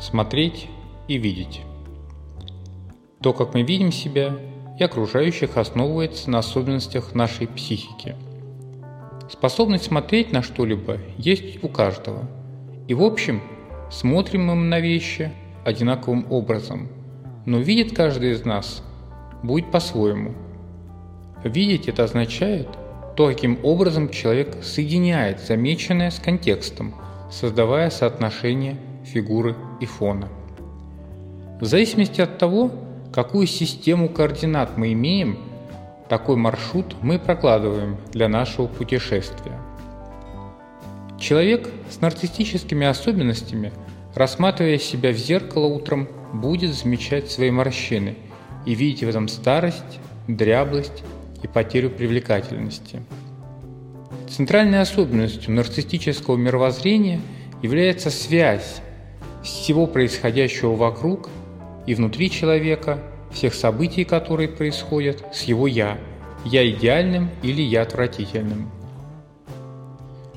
смотреть и видеть. То, как мы видим себя и окружающих, основывается на особенностях нашей психики. Способность смотреть на что-либо есть у каждого. И в общем, смотрим мы на вещи одинаковым образом, но видит каждый из нас будет по-своему. Видеть это означает то, каким образом человек соединяет замеченное с контекстом, создавая соотношение фигуры и фона. В зависимости от того, какую систему координат мы имеем, такой маршрут мы прокладываем для нашего путешествия. Человек с нарциссическими особенностями, рассматривая себя в зеркало утром, будет замечать свои морщины и видеть в этом старость, дряблость и потерю привлекательности. Центральной особенностью нарциссического мировоззрения является связь всего происходящего вокруг и внутри человека, всех событий, которые происходят, с его «я», «я идеальным» или «я отвратительным».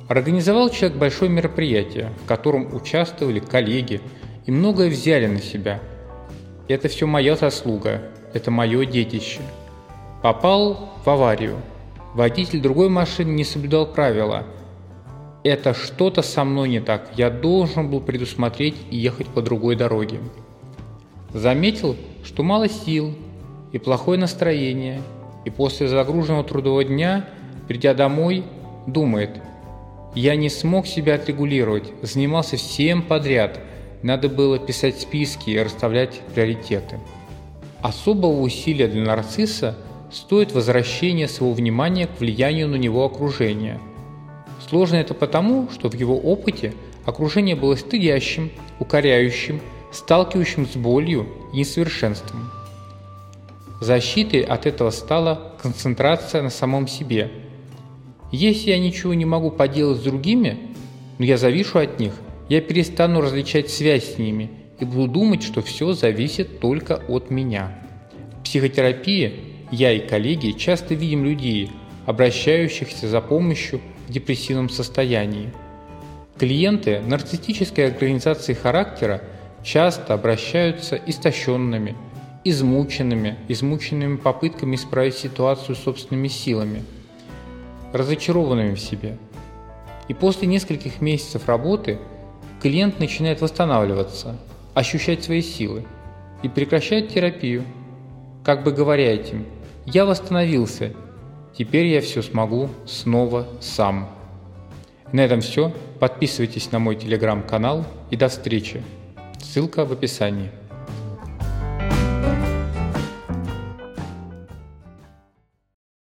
Организовал человек большое мероприятие, в котором участвовали коллеги и многое взяли на себя. Это все моя заслуга, это мое детище. Попал в аварию. Водитель другой машины не соблюдал правила. Это что-то со мной не так. Я должен был предусмотреть и ехать по другой дороге. Заметил, что мало сил и плохое настроение, и после загруженного трудового дня, придя домой, думает, я не смог себя отрегулировать, занимался всем подряд, надо было писать списки и расставлять приоритеты. Особого усилия для нарцисса стоит возвращение своего внимания к влиянию на него окружения. Сложно это потому, что в его опыте окружение было стыдящим, укоряющим, сталкивающим с болью и несовершенством. Защитой от этого стала концентрация на самом себе. Если я ничего не могу поделать с другими, но я завишу от них, я перестану различать связь с ними и буду думать, что все зависит только от меня. В психотерапии я и коллеги часто видим людей, обращающихся за помощью депрессивном состоянии. Клиенты нарциссической организации характера часто обращаются истощенными, измученными, измученными попытками исправить ситуацию собственными силами, разочарованными в себе. И после нескольких месяцев работы клиент начинает восстанавливаться, ощущать свои силы и прекращает терапию, как бы говоря этим, я восстановился, теперь я все смогу снова сам. На этом все. Подписывайтесь на мой телеграм-канал и до встречи. Ссылка в описании.